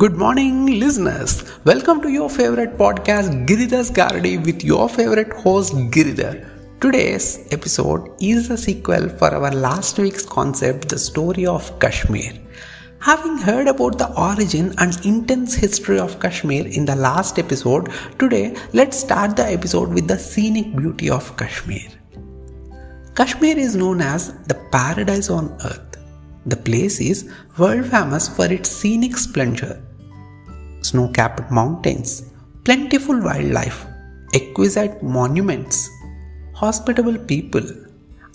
Good morning, listeners. Welcome to your favorite podcast, Giridhar's Gardi, with your favorite host, Giridhar. Today's episode is a sequel for our last week's concept, the story of Kashmir. Having heard about the origin and intense history of Kashmir in the last episode, today let's start the episode with the scenic beauty of Kashmir. Kashmir is known as the paradise on earth. The place is world famous for its scenic splendor snow capped mountains, plentiful wildlife, exquisite monuments, hospitable people,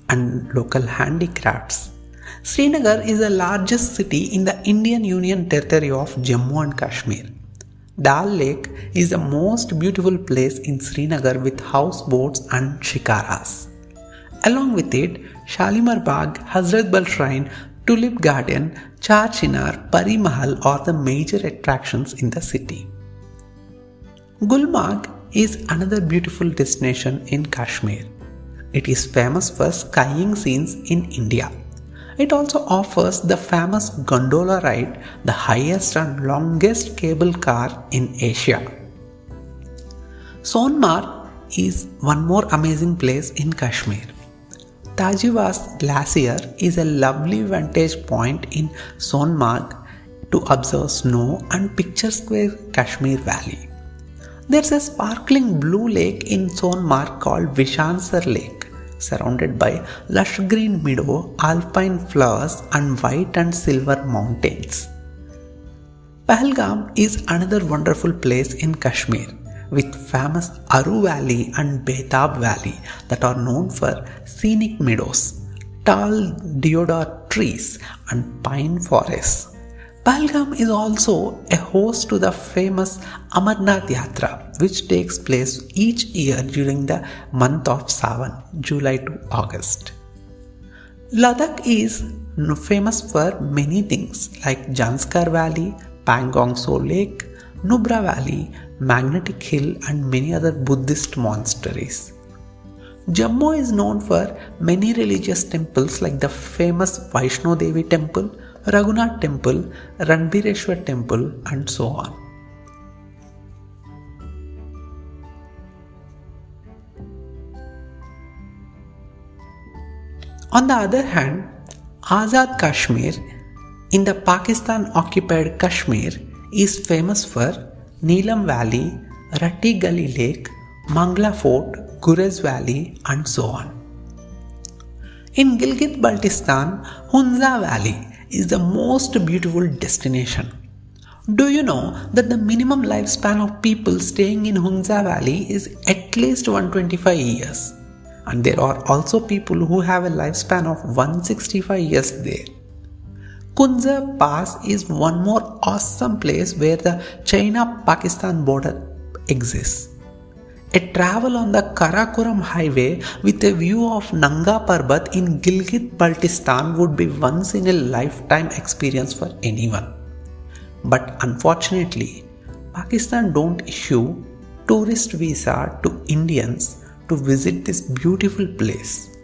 and local handicrafts. Srinagar is the largest city in the Indian Union territory of Jammu and Kashmir. Dal Lake is the most beautiful place in Srinagar with houseboats and shikaras. Along with it, Shalimar Bagh, Hazrat Bal Shrine, Tulip Garden, Char Chinar, Pari Mahal are the major attractions in the city. Gulmarg is another beautiful destination in Kashmir. It is famous for skiing scenes in India. It also offers the famous gondola ride, the highest and longest cable car in Asia. Sonmarg is one more amazing place in Kashmir. Thajiwas Glacier is a lovely vantage point in Sonmarg to observe snow and picturesque Kashmir Valley. There's a sparkling blue lake in Sonmarg called Vishansar Lake, surrounded by lush green meadow, alpine flowers, and white and silver mountains. Pahalgam is another wonderful place in Kashmir with famous Aru Valley and Betab Valley that are known for scenic meadows, tall deodar trees, and pine forests. Pahalgam is also a host to the famous Amarnath Yatra, which takes place each year during the month of Sawan, July to August. Ladakh is famous for many things like Janskar Valley, Pangong Tso Lake, Nubra Valley, Magnetic Hill, and many other Buddhist monasteries. Jammu is known for many religious temples like the famous Vaishno Devi temple, Raghunath temple, Ranbireshwar temple, and so on. On the other hand, Azad Kashmir in the Pakistan occupied Kashmir is famous for Neelam Valley, Ratti Gali Lake, Mangla Fort, Gurez Valley, and so on. In Gilgit Baltistan, Hunza Valley is the most beautiful destination. Do you know that the minimum lifespan of people staying in Hunza Valley is at least 125 years? And there are also people who have a lifespan of 165 years there. Kunza Pass is one more awesome place where the China Pakistan border exists. A travel on the Karakoram highway with a view of Nanga Parbat in Gilgit Baltistan would be once in a lifetime experience for anyone. But unfortunately, Pakistan don't issue tourist visa to Indians to visit this beautiful place.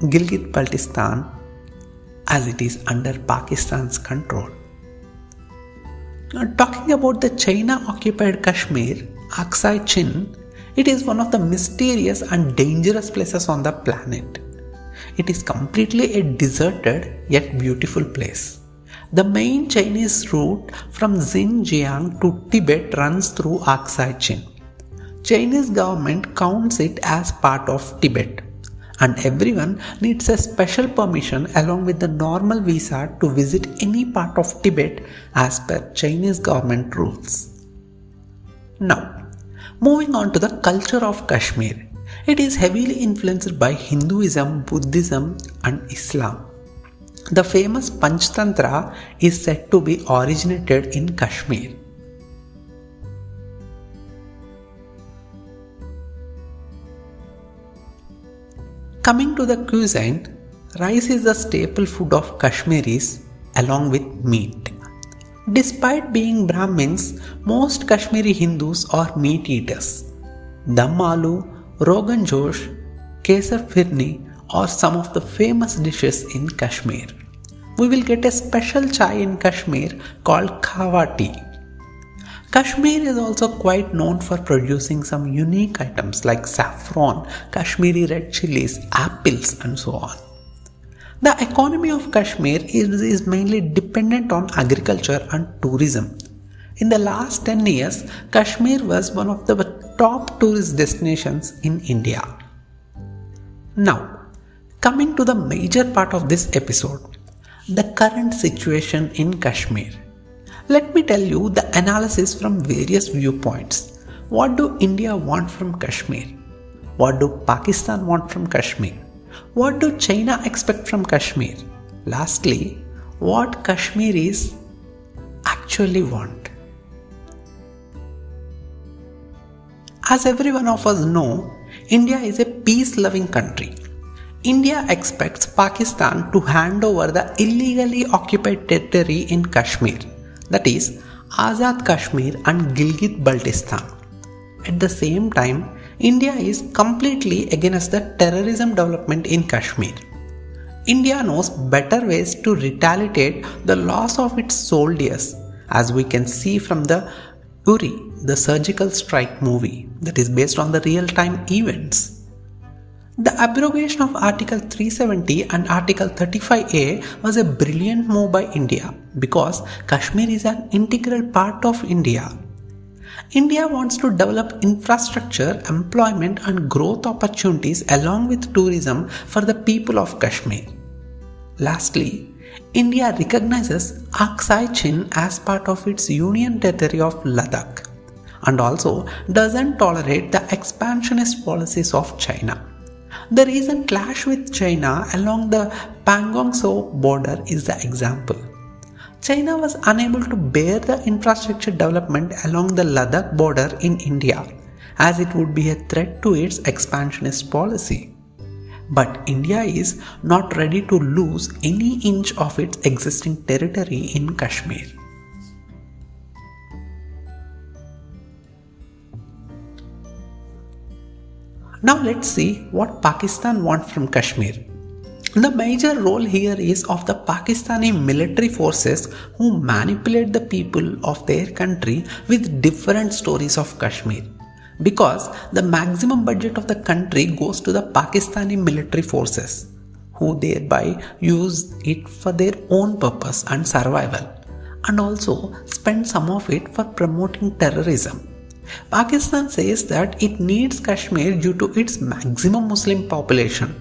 Gilgit Baltistan as it is under Pakistan's control. Now, talking about the China occupied Kashmir, Aksai Chin, it is one of the mysterious and dangerous places on the planet. It is completely a deserted yet beautiful place. The main Chinese route from Xinjiang to Tibet runs through Aksai Chin. Chinese government counts it as part of Tibet and everyone needs a special permission along with the normal visa to visit any part of Tibet as per Chinese government rules. Now, moving on to the culture of Kashmir. It is heavily influenced by Hinduism, Buddhism, and Islam. The famous Panchtantra is said to be originated in Kashmir. Coming to the cuisine, rice is the staple food of Kashmiris along with meat. Despite being Brahmins, most Kashmiri Hindus are meat eaters. Dum aloo, Rogan Josh, Kesar Firni are some of the famous dishes in Kashmir. we will get a special chai in Kashmir called Khawa tea. Kashmir is also quite known for producing some unique items like saffron, Kashmiri red chilies, apples, and so on. The economy of Kashmir is, is mainly dependent on agriculture and tourism. In the last 10 years, Kashmir was one of the top tourist destinations in India. Now, coming to the major part of this episode, the current situation in Kashmir. Let me tell you the analysis from various viewpoints. What do India want from Kashmir? What do Pakistan want from Kashmir? What do China expect from Kashmir? Lastly, what Kashmiris actually want? As every one of us know, India is a peace loving country. India expects Pakistan to hand over the illegally occupied territory in Kashmir, that is, Azad Kashmir and Gilgit Baltistan. At the same time, India is completely against the terrorism development in Kashmir. India knows better ways to retaliate the loss of its soldiers, as we can see from the Uri, the surgical strike movie that is based on the real time events. The abrogation of Article 370 and Article 35A was a brilliant move by India because Kashmir is an integral part of India. India wants to develop infrastructure, employment, and growth opportunities along with tourism for the people of Kashmir. Lastly, India recognizes Aksai Chin as part of its union territory of Ladakh and also doesn't tolerate the expansionist policies of China. The recent clash with China along the Pangong Tso border is the example. China was unable to bear the infrastructure development along the Ladakh border in India as it would be a threat to its expansionist policy. But India is not ready to lose any inch of its existing territory in Kashmir. Now let's see what Pakistan wants from Kashmir. The major role here is of the Pakistani military forces who manipulate the people of their country with different stories of Kashmir because the maximum budget of the country goes to the Pakistani military forces, who thereby use it for their own purpose and survival, and also spend some of it for promoting terrorism. Pakistan says that it needs Kashmir due to its maximum Muslim population,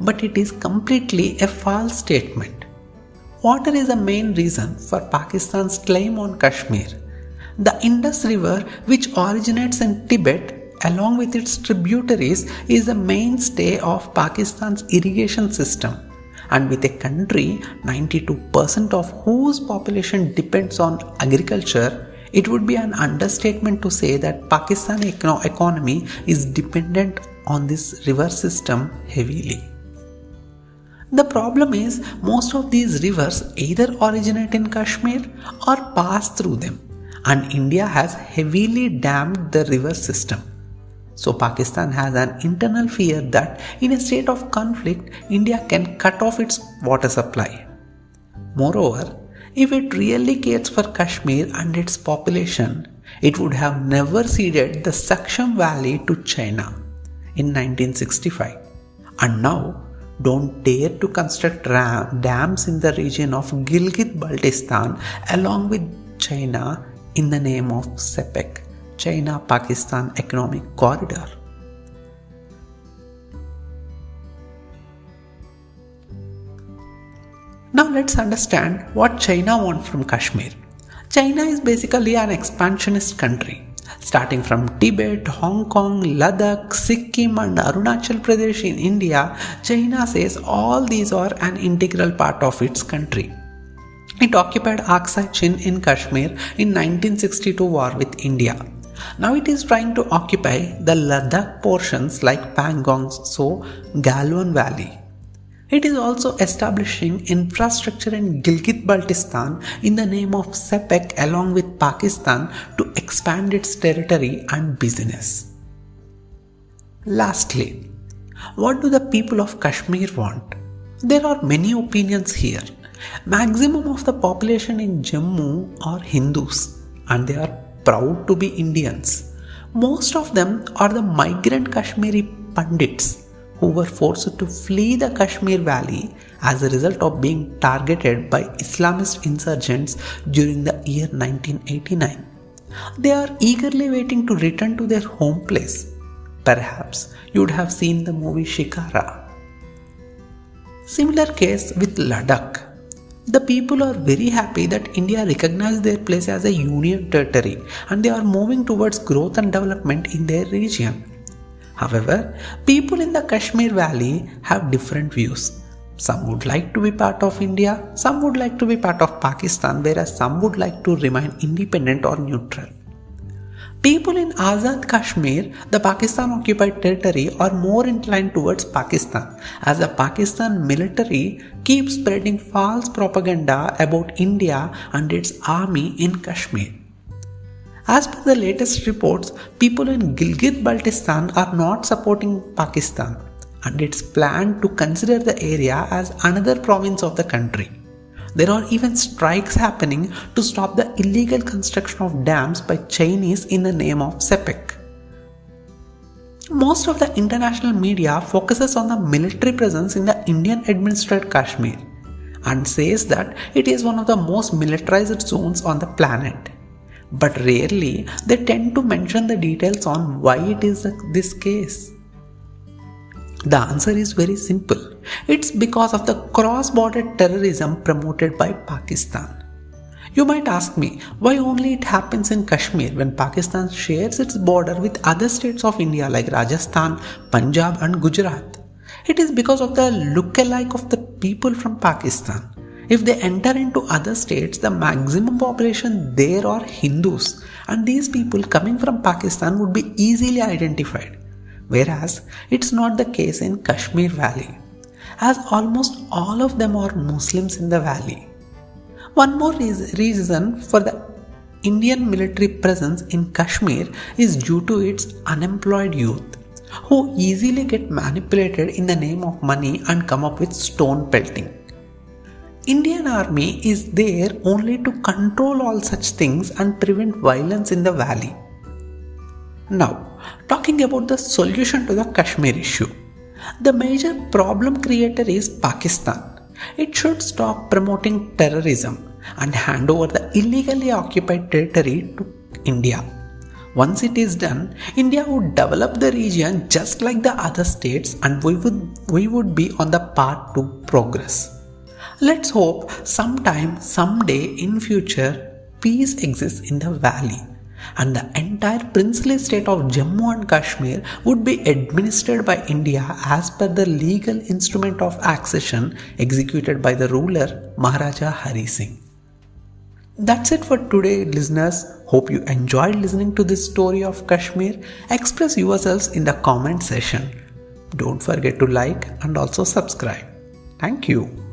but it is completely a false statement. Water is the main reason for Pakistan's claim on Kashmir the Indus River, which originates in Tibet along with its tributaries, is the mainstay of Pakistan's irrigation system. And with a country 92% of whose population depends on agriculture, it would be an understatement to say that Pakistan economy is dependent on this river system heavily. The problem is most of these rivers either originate in Kashmir or pass through them and India has heavily dammed the river system. So Pakistan has an internal fear that in a state of conflict, India can cut off its water supply. Moreover, if it really cares for Kashmir and its population, it would have never ceded the Shaksgam Valley to China in 1965. And now, don't dare to construct dams in the region of Gilgit Baltistan along with China in the name of CPEC, China Pakistan Economic Corridor. Now let's understand what China wants from Kashmir. China is basically an expansionist country. Starting from Tibet, Hong Kong, Ladakh, Sikkim, and Arunachal Pradesh in India, China says all these are an integral part of its country. It occupied Aksai Chin in Kashmir in 1962 war with India. Now it is trying to occupy the Ladakh portions like Pangong Tso Galwan Valley. It is also establishing infrastructure in Gilgit Baltistan in the name of CPEC along with Pakistan to expand its territory and business. Lastly, what do the people of Kashmir want? There are many opinions here Maximum of the population in Jammu are Hindus and they are proud to be Indians. Most of them are the migrant Kashmiri Pandits who were forced to flee the Kashmir Valley as a result of being targeted by Islamist insurgents during the year 1989. They are eagerly waiting to return to their home place. Perhaps you would have seen the movie Shikara. Similar case with Ladakh. The people are very happy that India recognized their place as a union territory and they are moving towards growth and development in their region. However, people in the Kashmir Valley have different views. Some would like to be part of India, some would like to be part of Pakistan, whereas some would like to remain independent or neutral. People in Azad Kashmir, the Pakistan occupied territory, are more inclined towards Pakistan as the Pakistan military keeps spreading false propaganda about India and its army in Kashmir. As per the latest reports, people in Gilgit Baltistan are not supporting Pakistan and it's planned to consider the area as another province of the country. There are even strikes happening to stop the illegal construction of dams by Chinese in the name of CPEC. Most of the international media focuses on the military presence in the Indian administered Kashmir and says that it is one of the most militarized zones on the planet. But rarely they tend to mention the details on why it is this case. The answer is very simple. It's because of the cross border terrorism promoted by Pakistan. You might ask me why only it happens in Kashmir when Pakistan shares its border with other states of India like Rajasthan, Punjab, and Gujarat. It is because of the look-alike of the people from Pakistan. If they enter into other states, the maximum population there are Hindus, and these people coming from Pakistan would be easily identified whereas it's not the case in Kashmir Valley, as almost all of them are Muslims in the valley. One more reason for the Indian military presence in Kashmir is due to its unemployed youth who easily get manipulated in the name of money and come up with stone pelting. Indian army is there only to control all such things and prevent violence in the valley. Now, talking about the solution to the Kashmir issue. The major problem creator is Pakistan. It should stop promoting terrorism and hand over the illegally occupied territory to India. Once it is done, India would develop the region just like the other states and we would, we would be on the path to progress. Let's hope sometime, someday in future, peace exists in the valley and the entire princely state of Jammu and Kashmir would be administered by India as per the legal instrument of accession executed by the ruler Maharaja Hari Singh. That's it for today, listeners. Hope you enjoyed listening to this story of Kashmir. Express yourselves in the comment section. Don't forget to like and also subscribe. Thank you.